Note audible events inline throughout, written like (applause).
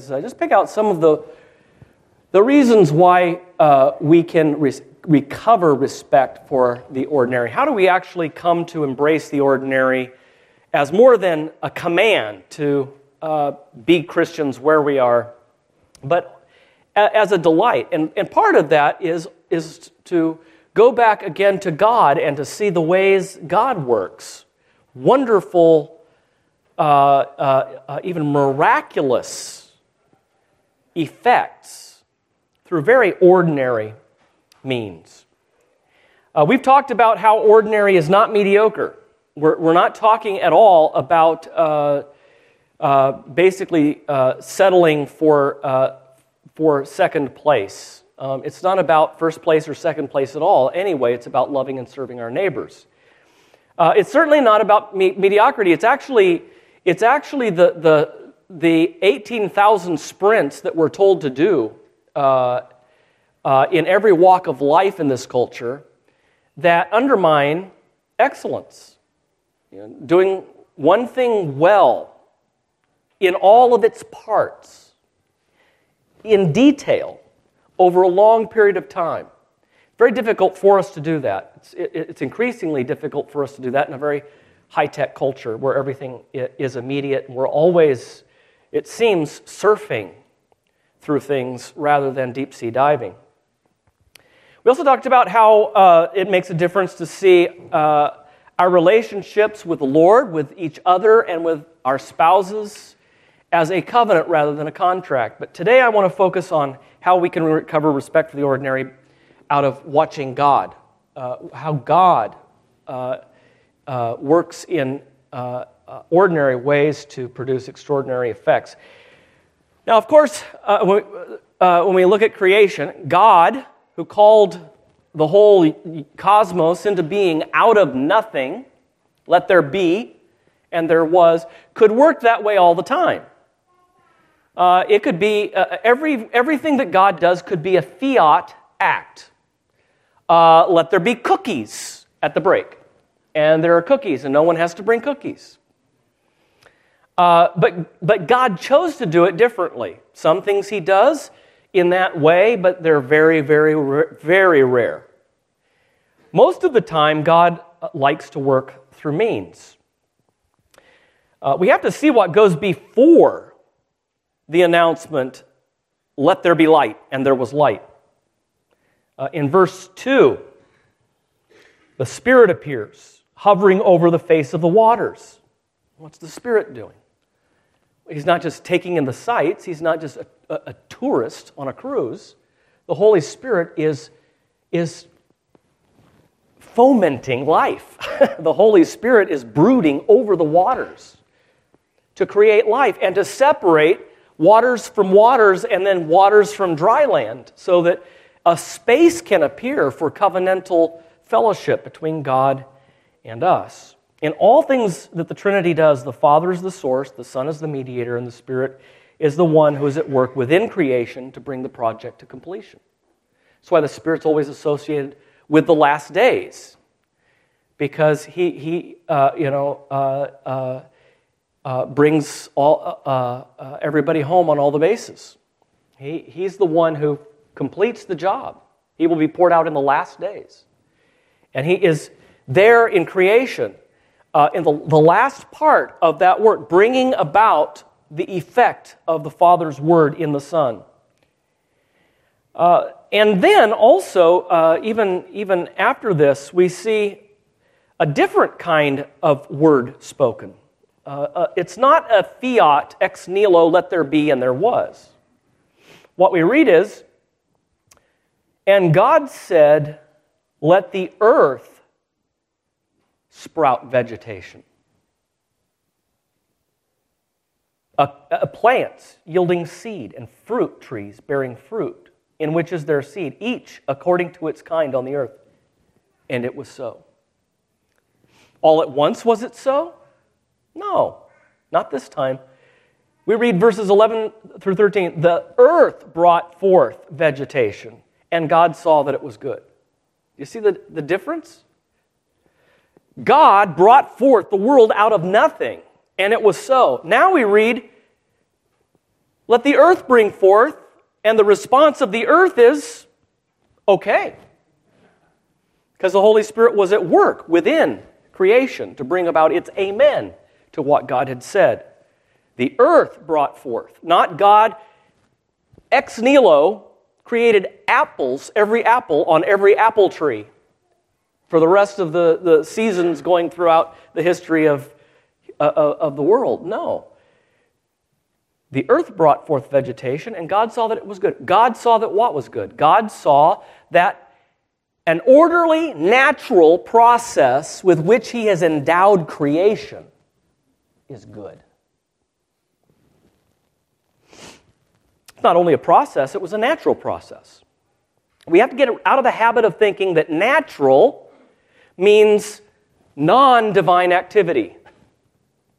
is uh, just pick out some of the, the reasons why uh, we can re- recover respect for the ordinary. How do we actually come to embrace the ordinary as more than a command to uh, be Christians where we are, but a- as a delight? And, and part of that is, is to go back again to God and to see the ways God works. Wonderful, uh, uh, uh, even miraculous effects through very ordinary means. Uh, we've talked about how ordinary is not mediocre. We're, we're not talking at all about uh, uh, basically uh, settling for, uh, for second place. Um, it's not about first place or second place at all. Anyway, it's about loving and serving our neighbors. Uh, it's certainly not about me- mediocrity. It's actually, it's actually the, the, the 18,000 sprints that we're told to do uh, uh, in every walk of life in this culture that undermine excellence. You know, doing one thing well in all of its parts, in detail, over a long period of time. Very difficult for us to do that. It's, it, it's increasingly difficult for us to do that in a very high tech culture where everything is immediate and we're always, it seems, surfing through things rather than deep sea diving. We also talked about how uh, it makes a difference to see uh, our relationships with the Lord, with each other, and with our spouses as a covenant rather than a contract. But today I want to focus on how we can recover respect for the ordinary out of watching God, uh, how God uh, uh, works in uh, uh, ordinary ways to produce extraordinary effects. Now, of course, uh, when, when we look at creation, God, who called the whole cosmos into being out of nothing, let there be, and there was, could work that way all the time. Uh, it could be uh, every, everything that God does could be a fiat act. Uh, let there be cookies at the break. And there are cookies, and no one has to bring cookies. Uh, but, but God chose to do it differently. Some things He does in that way, but they're very, very, very rare. Most of the time, God uh, likes to work through means. Uh, we have to see what goes before the announcement, Let there be light, and there was light. Uh, in verse 2, the Spirit appears, hovering over the face of the waters. What's the Spirit doing? He's not just taking in the sights, he's not just a, a, a tourist on a cruise. The Holy Spirit is, is fomenting life. (laughs) the Holy Spirit is brooding over the waters to create life and to separate waters from waters and then waters from dry land, so that a space can appear for covenantal fellowship between God and us. In all things that the Trinity does, the Father is the source, the Son is the mediator, and the Spirit is the one who is at work within creation to bring the project to completion. That's why the Spirit's always associated with the last days, because he, he uh, you know, uh, uh, uh, brings all, uh, uh, everybody home on all the bases. He, he's the one who completes the job. He will be poured out in the last days. And he is there in creation, uh, in the, the last part of that work, bringing about the effect of the Father's word in the Son. Uh, and then also, uh, even, even after this, we see a different kind of word spoken. Uh, uh, it's not a fiat ex nihilo, let there be, and there was. What we read is, and God said, let the earth sprout vegetation. A, a plants yielding seed and fruit trees bearing fruit, in which is their seed, each according to its kind on the earth. And it was so. All at once was it so? No, not this time. We read verses 11 through 13. The earth brought forth vegetation, and God saw that it was good. You see the, the difference? God brought forth the world out of nothing, and it was so. Now we read, let the earth bring forth, and the response of the earth is okay. Because the Holy Spirit was at work within creation to bring about its amen to what God had said. The earth brought forth, not God ex nihilo created apples, every apple on every apple tree for the rest of the, the seasons going throughout the history of, uh, uh, of the world. No. The earth brought forth vegetation, and God saw that it was good. God saw that what was good? God saw that an orderly, natural process with which He has endowed creation is good. It's not only a process, it was a natural process. We have to get out of the habit of thinking that natural means non divine activity.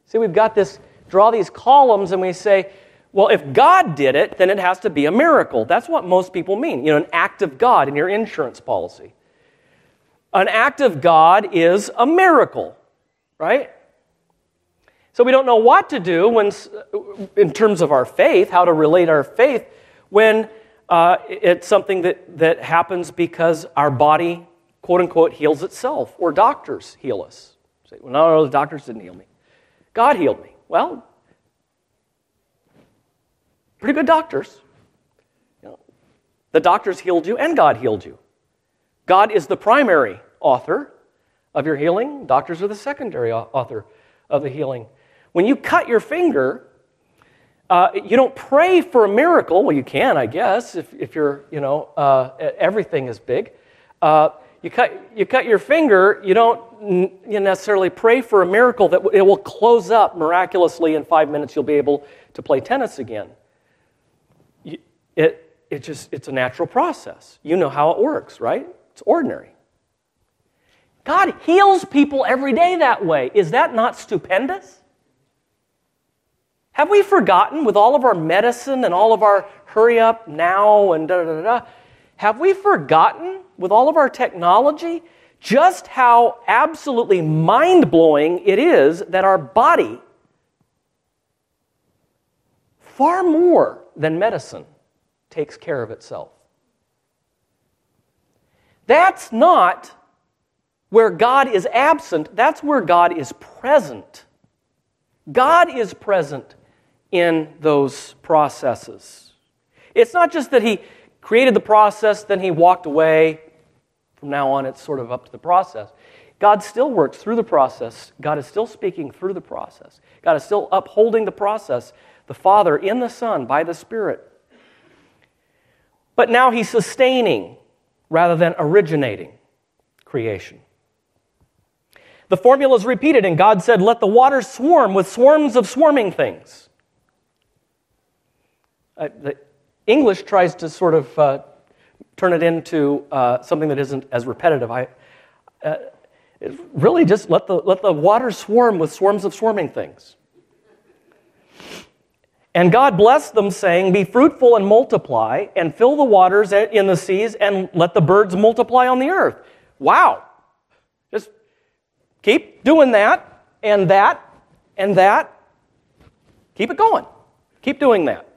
See, we've got this, draw these columns, and we say, well, if God did it, then it has to be a miracle. That's what most people mean. You know, an act of God in your insurance policy. An act of God is a miracle, right? So we don't know what to do when, in terms of our faith, how to relate our faith, when uh, it's something that, that happens because our body quote unquote, heals itself, or doctors heal us. Say, well, no, no, the doctors didn't heal me. God healed me. Well, pretty good doctors. You know, the doctors healed you, and God healed you. God is the primary author of your healing, doctors are the secondary author of the healing. When you cut your finger, uh, you don't pray for a miracle. Well, you can, I guess, if, if you're, you know, uh, everything is big. Uh, you cut, you cut your finger, you don't you necessarily pray for a miracle that it will close up miraculously in five minutes, you'll be able to play tennis again. It, it just, it's a natural process. You know how it works, right? It's ordinary. God heals people every day that way. Is that not stupendous? Have we forgotten with all of our medicine and all of our hurry up now and da da da da? Have we forgotten with all of our technology just how absolutely mind blowing it is that our body, far more than medicine, takes care of itself? That's not where God is absent, that's where God is present. God is present in those processes. It's not just that He created the process, then he walked away. From now on, it's sort of up to the process. God still works through the process. God is still speaking through the process. God is still upholding the process, the Father in the Son by the Spirit. But now he's sustaining rather than originating creation. The formula is repeated, and God said, Let the waters swarm with swarms of swarming things. Uh, English tries to sort of uh, turn it into uh, something that isn't as repetitive. I, uh, really just let the, let the water swarm with swarms of swarming things. And God blessed them, saying, Be fruitful and multiply, and fill the waters in the seas, and let the birds multiply on the earth. Wow. Just keep doing that, and that, and that. Keep it going. Keep doing that.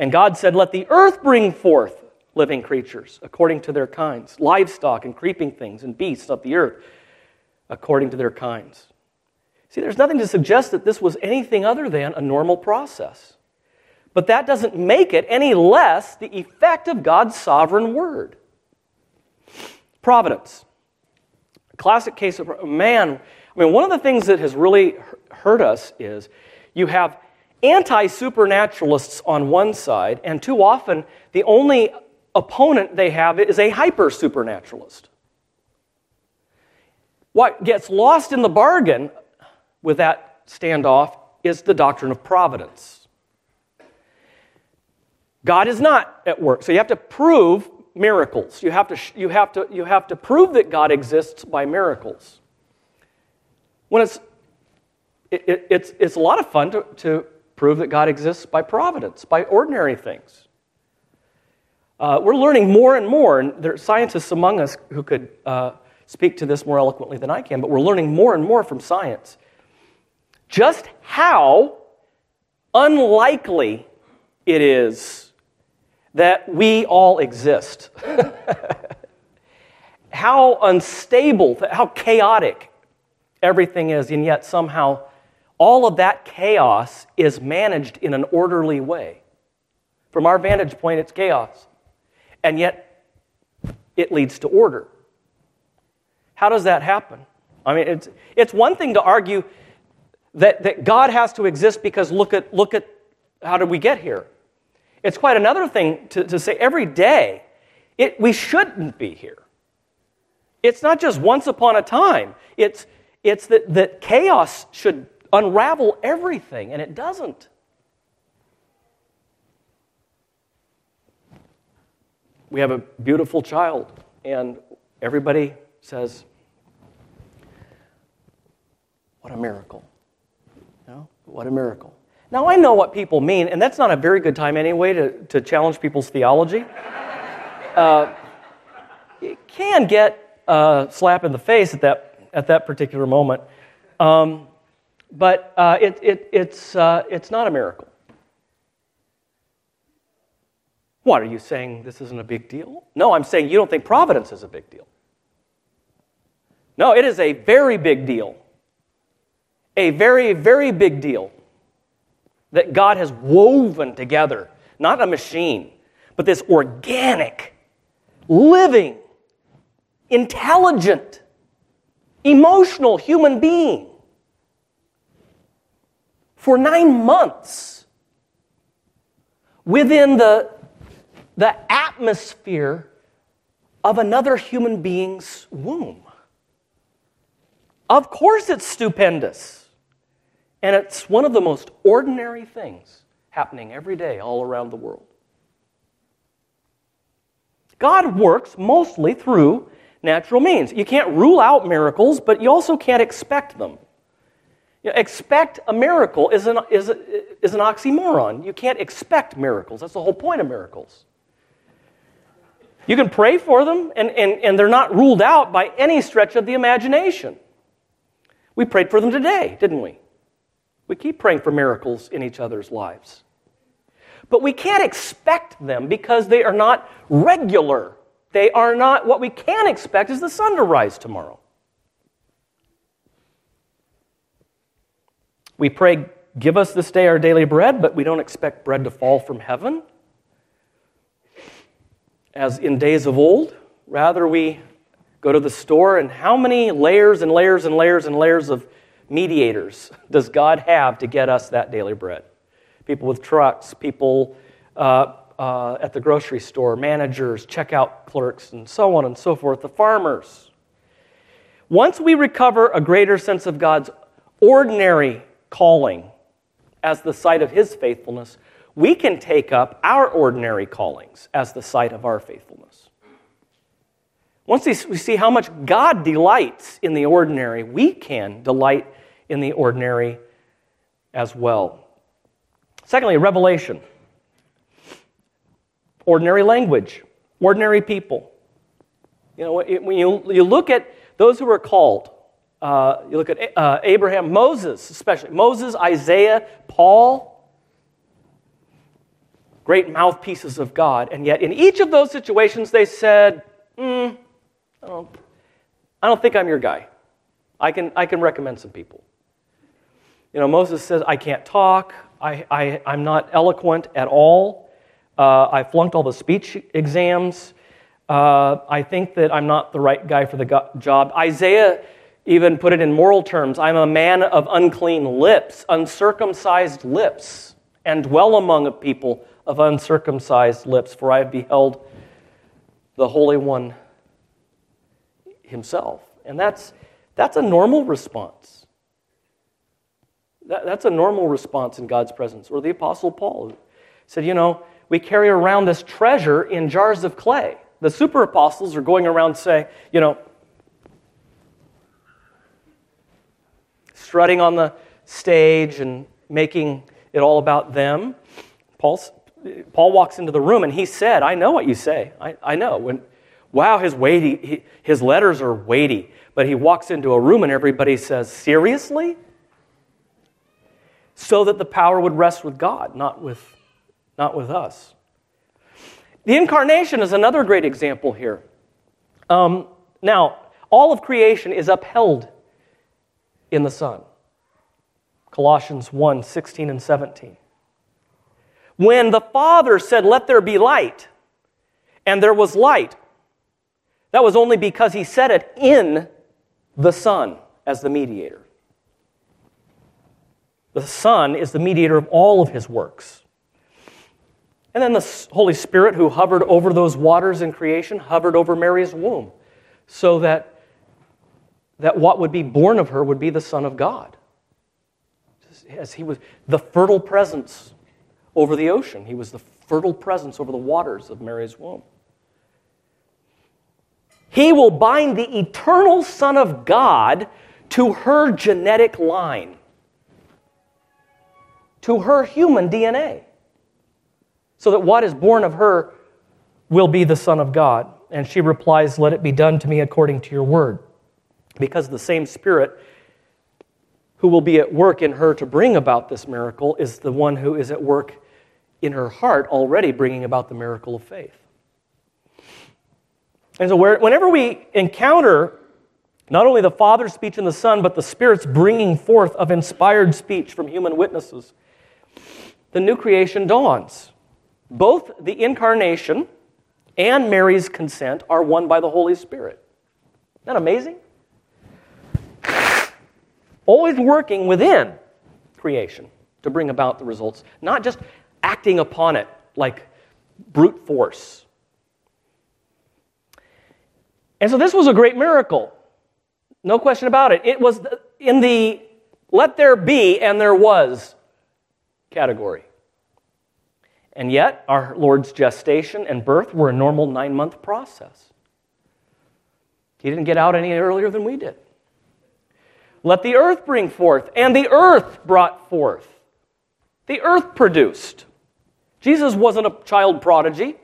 And God said, Let the earth bring forth living creatures according to their kinds, livestock and creeping things and beasts of the earth according to their kinds. See, there's nothing to suggest that this was anything other than a normal process. But that doesn't make it any less the effect of God's sovereign word. Providence. A classic case of man. I mean, one of the things that has really hurt us is you have anti supernaturalists on one side, and too often the only opponent they have is a hyper supernaturalist. What gets lost in the bargain with that standoff is the doctrine of providence. God is not at work. So you have to prove miracles. You have to, you have to, you have to prove that God exists by miracles. When it's, it, it, it's, it's a lot of fun to, to prove that God exists by providence, by ordinary things. Uh, we're learning more and more, and there are scientists among us who could uh, speak to this more eloquently than I can, but we're learning more and more from science just how unlikely it is that we all exist. (laughs) how unstable, how chaotic everything is, and yet somehow all of that chaos is managed in an orderly way. From our vantage point, it's chaos. And yet, it leads to order. How does that happen? I mean, it's, it's one thing to argue that, that God has to exist because look at, look at how did we get here. It's quite another thing to, to say every day it, we shouldn't be here. It's not just once upon a time, it's, it's that, that chaos should unravel everything, and it doesn't. We have a beautiful child, and everybody says, What a miracle. Know? What a miracle. Now, I know what people mean, and that's not a very good time anyway to, to challenge people's theology. (laughs) Uh, it can get a slap in the face at that, at that particular moment. Um, but uh, it, it, it's, uh, it's not a miracle. What, are you saying this isn't a big deal? No, I'm saying you don't think providence is a big deal. No, it is a very big deal. A very, very big deal that God has woven together, not a machine, but this organic, living, intelligent, emotional human being for nine months within the, the atmosphere of another human being's womb. Of course, it's stupendous. And it's one of the most ordinary things happening every day all around the world. God works mostly through natural means. You can't rule out miracles, but you also can't expect them. You know, expect a miracle is an, is, is an oxymoron. You can't expect miracles. That's the whole point of miracles. You can pray for them, and, and, and they're not ruled out by any stretch of the imagination. We prayed for them today, didn't we? We keep praying for miracles in each other's lives. But we can't expect them because they are not regular. They are not, what we can expect is the sun to rise tomorrow. We pray, Give us this day our daily bread, but we don't expect bread to fall from heaven as in days of old. Rather, we go to the store, and how many layers and layers and layers and layers of mediators does God have to get us that daily bread? People with trucks, people uh, uh, at the grocery store, managers, checkout clerks, and so on and so forth, the farmers. Once we recover a greater sense of God's ordinary calling as the site of his faithfulness, we can take up our ordinary callings as the site of our faithfulness. Once we see how much God delights in the ordinary, we can delight in the ordinary as well. Secondly, revelation. Ordinary language, ordinary people. You know, when you, you look at those who are called, uh, you look at uh, Abraham, Moses, especially. Moses, Isaiah, Paul. Great mouthpieces of God. And yet, in each of those situations, they said, mm, I, don't, I don't think I'm your guy. I can, I can recommend some people. You know, Moses says, I can't talk. I, I, I'm not eloquent at all. Uh, I flunked all the speech exams. Uh, I think that I'm not the right guy for the go- job. Isaiah even put it in moral terms I'm a man of unclean lips, uncircumcised lips, and dwell among a people of uncircumcised lips, for I have beheld the Holy One himself. And that's, that's a normal response. That, that's a normal response in God's presence. Or the Apostle Paul said, You know, we carry around this treasure in jars of clay. The super apostles are going around saying, You know, strutting on the stage and making it all about them. Paul's, Paul walks into the room and he said, I know what you say. I, I know. When, wow, his, weighty, he, his letters are weighty. But he walks into a room and everybody says, Seriously? so that the power would rest with God, not with, not with us. The incarnation is another great example here. Um, now, all of creation is upheld in the Son. Colossians 1 16 and 17. When the Father said, Let there be light, and there was light, that was only because he said it in the Son as the mediator. The Son is the mediator of all of his works. And then the Holy Spirit, who hovered over those waters in creation, hovered over Mary's womb so that, that what would be born of her would be the Son of God. As he was the fertile presence over the ocean, he was the fertile presence over the waters of Mary's womb. He will bind the eternal Son of God to her genetic line, to her human DNA, so that what is born of her will be the Son of God. And she replies, Let it be done to me according to your word. Because the same Spirit who will be at work in her to bring about this miracle is the one who is at work in her heart already bringing about the miracle of faith. And so, whenever we encounter not only the Father's speech and the Son, but the Spirit's bringing forth of inspired speech from human witnesses, the new creation dawns. Both the incarnation and Mary's consent are won by the Holy Spirit. Isn't that amazing? Always working within creation to bring about the results, not just acting upon it like brute force. And so this was a great miracle. No question about it. It was in the let there be and there was category. And yet, our Lord's gestation and birth were a normal nine month process. He didn't get out any earlier than we did. Let the earth bring forth, and the earth brought forth. The earth produced. Jesus wasn't a child prodigy You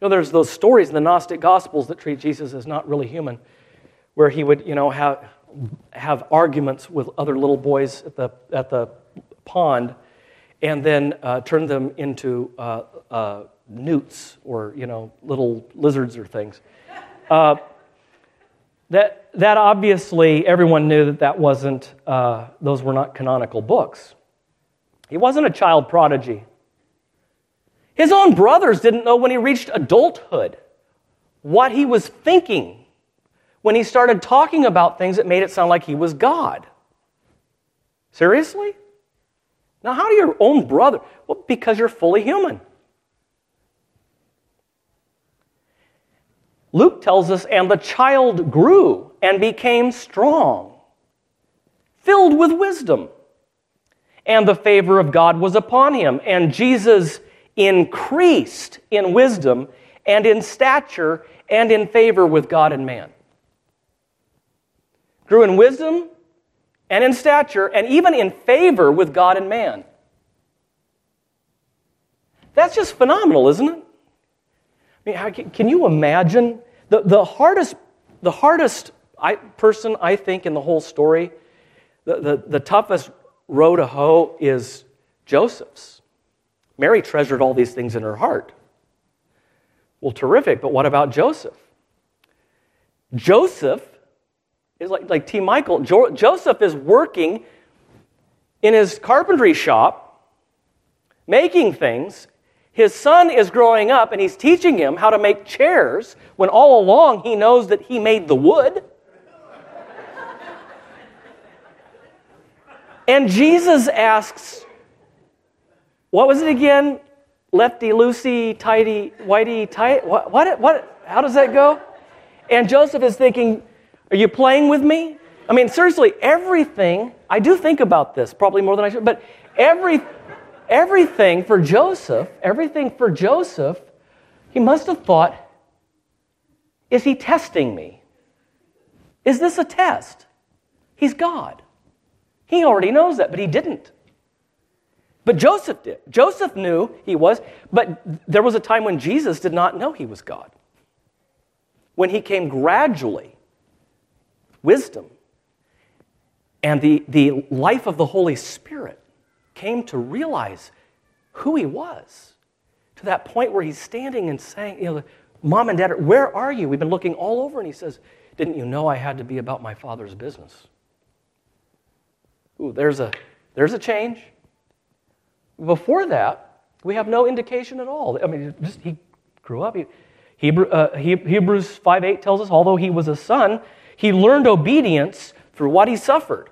know, there's those stories in the Gnostic Gospels that treat Jesus as not really human, where he would, you know, have, have arguments with other little boys at the, at the pond and then uh, turn them into uh, uh, newts or, you know, little lizards or things. That, that obviously, everyone knew that that wasn't, uh, those were not canonical books. He wasn't a child prodigy. His own brothers didn't know when he reached adulthood what he was thinking when he started talking about things that made it sound like he was God. Seriously? Now, how do your own brother? Well, because you're fully human. Luke tells us, and the child grew and became strong, filled with wisdom, and the favor of God was upon him. And Jesus increased in wisdom and in stature and in favor with God and man. Grew in wisdom and in stature and even in favor with God and man. That's just phenomenal, isn't it? I mean, can you imagine the, the hardest, the hardest I, person I think in the whole story, the, the, the toughest row to hoe is Joseph's. Mary treasured all these things in her heart. Well, terrific, but what about Joseph? Joseph is like, like T. Michael. Jo- Joseph is working in his carpentry shop, making things. His son is growing up and he's teaching him how to make chairs when all along he knows that he made the wood. and Jesus asks what was it again? Lefty, loosey, tighty, whitey, tight? What, what, what? How does that go? And Joseph is thinking, Are you playing with me? I mean, seriously, everything, I do think about this, probably more than I should, but every, everything for Joseph, everything for Joseph, he must have thought, Is he testing me? Is this a test? He's God. He already knows that, but he didn't. But Joseph did. Joseph knew he was, but there was a time when Jesus did not know he was God. When he came gradually, wisdom and the, the life of the Holy Spirit came to realize who he was to that point where he's standing and saying, you know, Mom and Dad, where are you? We've been looking all over. And he says, Didn't you know I had to be about my father's business? Ooh, there's a, there's a change. Before that, we have no indication at all. I mean, just, he grew up. He, Hebrew, uh, Hebrews 5 8 tells us, although he was a son, he learned obedience through what he suffered.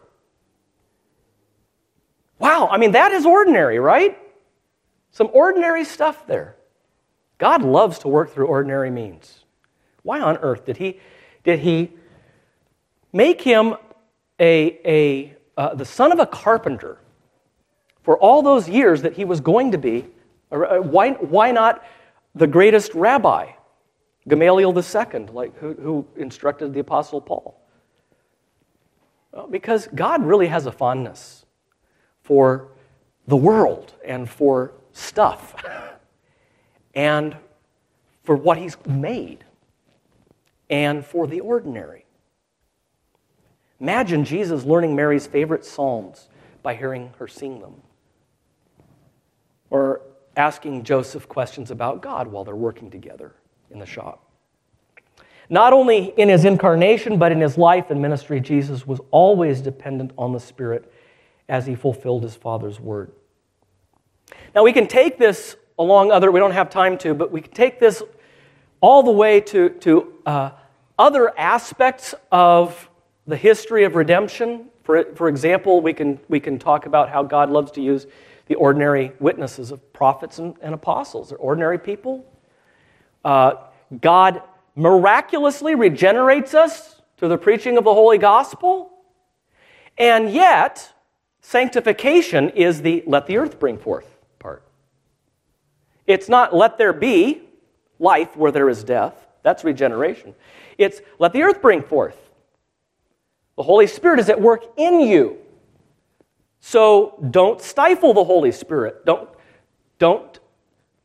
Wow, I mean, that is ordinary, right? Some ordinary stuff there. God loves to work through ordinary means. Why on earth did he, did he make him a, a, uh, the son of a carpenter for all those years that he was going to be? Uh, why, why not the greatest rabbi, Gamaliel II, like, who, who instructed the Apostle Paul? Well, because God really has a fondness for the world and for stuff (laughs) and for what He's made and for the ordinary. Imagine Jesus learning Mary's favorite Psalms by hearing her sing them. Or asking Joseph questions about God while they're working together in the shop. Not only in his incarnation, but in his life and ministry, Jesus was always dependent on the Spirit as he fulfilled his Father's word. Now, we can take this along other, we don't have time to, but we can take this all the way to, to uh, other aspects of the history of redemption. For, for example, we can, we can talk about how God loves to use the ordinary witnesses of prophets and, and apostles. They're ordinary people. Uh, God miraculously regenerates us through the preaching of the Holy Gospel. And yet, sanctification is the let the earth bring forth part. It's not let there be life where there is death. That's regeneration. It's let the earth bring forth. The Holy Spirit is at work in you. So don't stifle the Holy Spirit. Don't, don't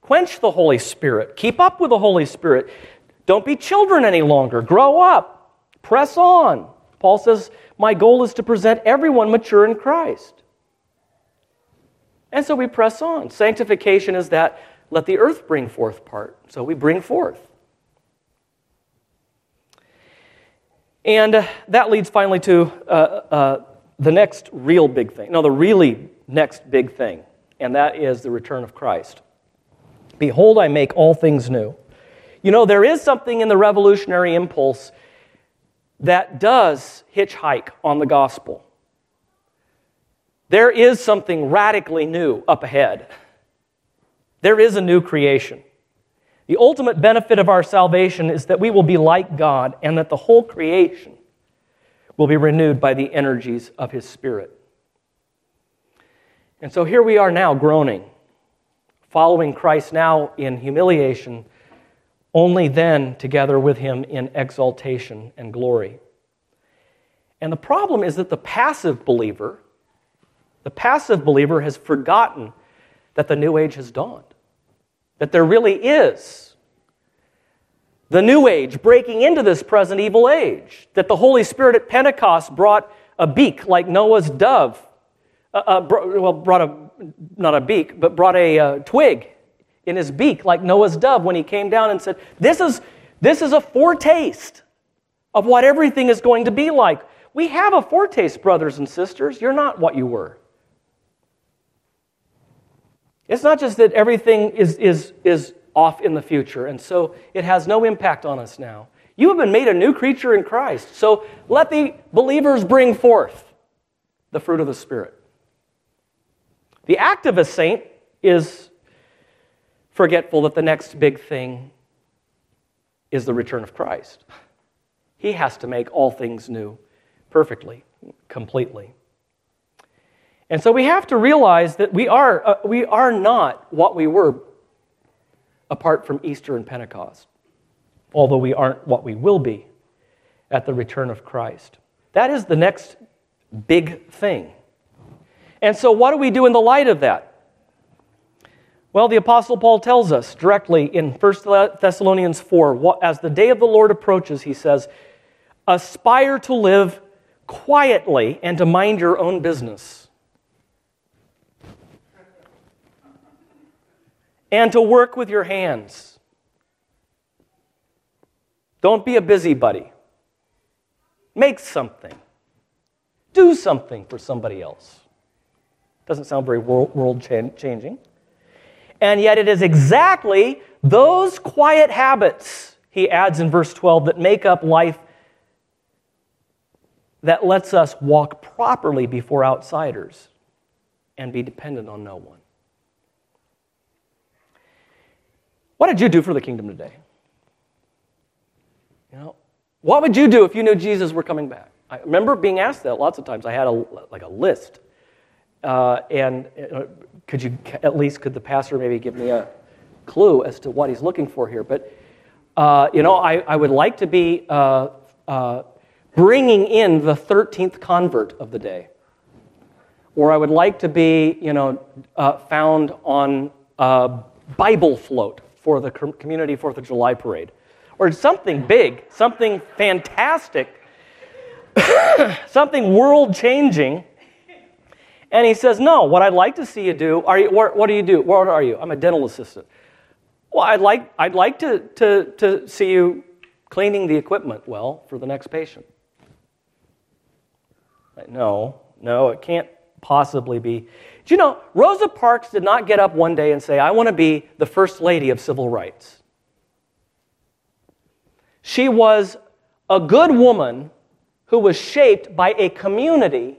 quench the Holy Spirit. Keep up with the Holy Spirit. Don't be children any longer. Grow up. Press on. Paul says, My goal is to present everyone mature in Christ. And so we press on. Sanctification is that let the earth bring forth part. So we bring forth. And uh, that leads finally to uh, uh, the next real big thing. No, the really next big thing, and that is the return of Christ. Behold, I make all things new. You know, there is something in the revolutionary impulse that does hitchhike on the gospel. There is something radically new up ahead. There is a new creation. The ultimate benefit of our salvation is that we will be like God and that the whole creation will be renewed by the energies of His Spirit. And so here we are now groaning, following Christ now in humiliation only then together with him in exaltation and glory. And the problem is that the passive believer, the passive believer has forgotten that the new age has dawned, that there really is the new age breaking into this present evil age, that the Holy Spirit at Pentecost brought a beak like Noah's dove, uh, uh, well, brought a, not a beak, but brought a uh, twig in his beak like Noah's dove when he came down and said, This is, this is a foretaste of what everything is going to be like. We have a foretaste, brothers and sisters. You're not what you were. It's not just that everything is, is, is off in the future, and so it has no impact on us now. You have been made a new creature in Christ. So let the believers bring forth the fruit of the Spirit. The activist saint is forgetful that the next big thing is the return of Christ. He has to make all things new perfectly, completely. And so we have to realize that we are, uh, we are not what we were apart from Easter and Pentecost, although we aren't what we will be at the return of Christ. That is the next big thing. And so, what do we do in the light of that? Well, the Apostle Paul tells us directly in 1 Thessalonians 4 as the day of the Lord approaches, he says, Aspire to live quietly and to mind your own business. and to work with your hands. Don't be a busybody. Make something. Do something for somebody else. Doesn't sound very world changing. And yet, it is exactly those quiet habits, he adds in verse 12, that make up life that lets us walk properly before outsiders and be dependent on no one. What did you do for the kingdom today? You know, what would you do if you knew Jesus were coming back? I remember being asked that lots of times. I had a, like a list. Uh, and uh, could you, at least, could the pastor maybe give me a clue as to what he's looking for here? But, uh, you know, I, I would like to be uh, uh, bringing in the 13th convert of the day. Or I would like to be, you know, uh, found on a Bible float for the community Fourth of July parade. Or something big, something fantastic, (coughs) something world changing. And he says, No, what I'd like to see you do, are you, what, what do you do? What are you? I'm a dental assistant. Well, I'd like, I'd like to, to, to see you cleaning the equipment well for the next patient. No, no, it can't possibly be. Do you know, Rosa Parks did not get up one day and say, I want to be the first lady of civil rights. She was a good woman who was shaped by a community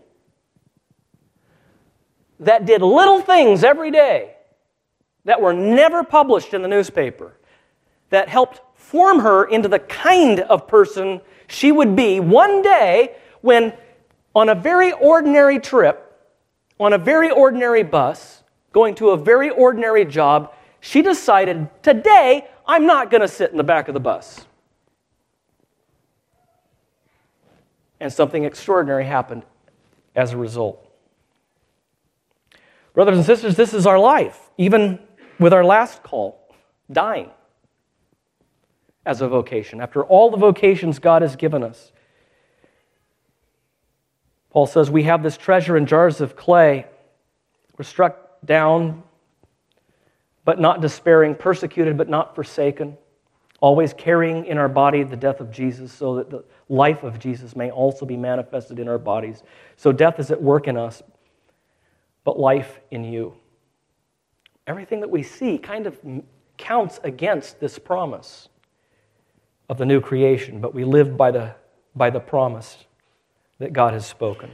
that did little things every day that were never published in the newspaper that helped form her into the kind of person she would be one day when on a very ordinary trip, on a very ordinary bus, going to a very ordinary job, she decided, today, I'm not going to sit in the back of the bus. And something extraordinary happened as a result. Brothers and sisters, this is our life, even with our last call, dying as a vocation. After all the vocations God has given us, Paul says, We have this treasure in jars of clay. We're struck down, but not despairing, persecuted, but not forsaken, always carrying in our body the death of Jesus, so that the life of Jesus may also be manifested in our bodies. So death is at work in us, but life in you. Everything that we see kind of counts against this promise of the new creation, but we live by the, by the promise that God has spoken.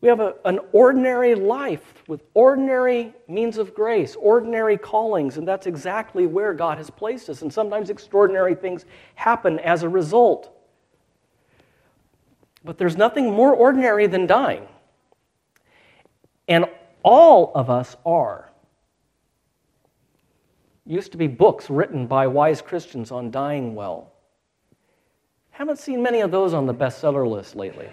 We have a, an ordinary life with ordinary means of grace, ordinary callings, and that's exactly where God has placed us. And sometimes extraordinary things happen as a result. But there's nothing more ordinary than dying. And all of us are. Used to be books written by wise Christians on dying well. Haven't seen many of those on the bestseller list lately.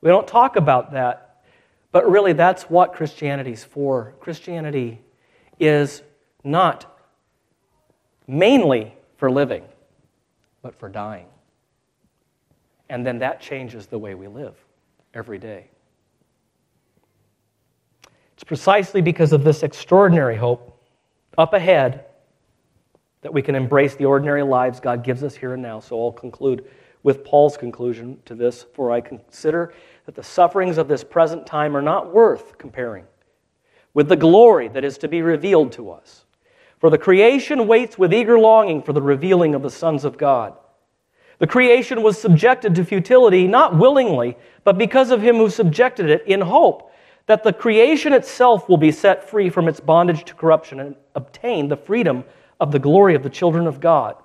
We don't talk about that, but really that's what Christianity's for. Christianity is not mainly for living, but for dying. And then that changes the way we live every day. It's precisely because of this extraordinary hope up ahead that we can embrace the ordinary lives God gives us here and now. So I'll conclude with Paul's conclusion to this For I consider that the sufferings of this present time are not worth comparing with the glory that is to be revealed to us. For the creation waits with eager longing for the revealing of the sons of God. The creation was subjected to futility not willingly, but because of him who subjected it in hope that the creation itself will be set free from its bondage to corruption and obtain the freedom of the glory of the children of God.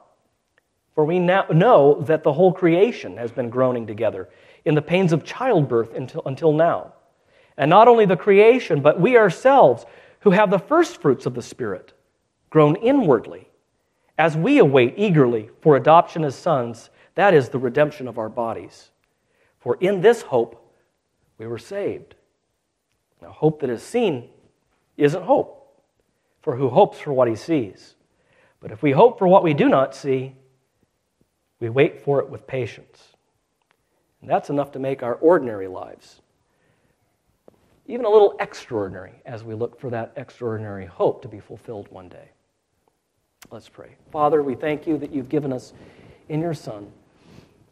For we now know that the whole creation has been groaning together in the pains of childbirth until, until now. And not only the creation, but we ourselves, who have the first fruits of the Spirit, groan inwardly as we await eagerly for adoption as sons, that is the redemption of our bodies. For in this hope we were saved. Now, hope that is seen isn't hope, for who hopes for what he sees? But if we hope for what we do not see, we wait for it with patience. And that's enough to make our ordinary lives even a little extraordinary as we look for that extraordinary hope to be fulfilled one day. Let's pray. Father, we thank you that you've given us in your Son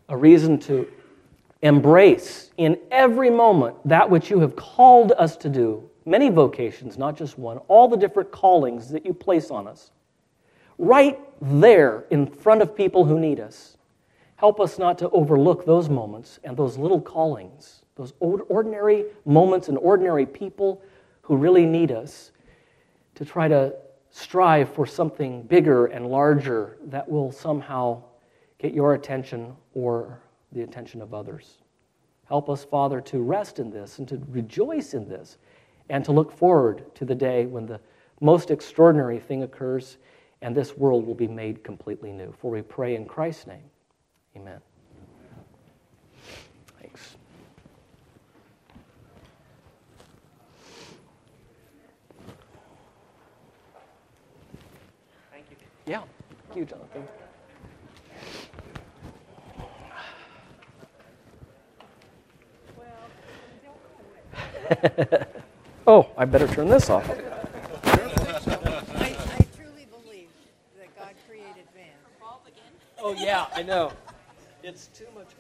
a reason to embrace in every moment that which you have called us to do. Many vocations, not just one, all the different callings that you place on us. Right there in front of people who need us. Help us not to overlook those moments and those little callings, those ordinary moments and ordinary people who really need us to try to strive for something bigger and larger that will somehow get your attention or the attention of others. Help us, Father, to rest in this and to rejoice in this and to look forward to the day when the most extraordinary thing occurs and this world will be made completely new. For we pray in Christ's name. Amen. Thanks. Thank you. Yeah. Thank you, Jonathan. (laughs) oh, I better turn this off. I, I truly believe that God created man. Oh, yeah, I know. It's too much fun.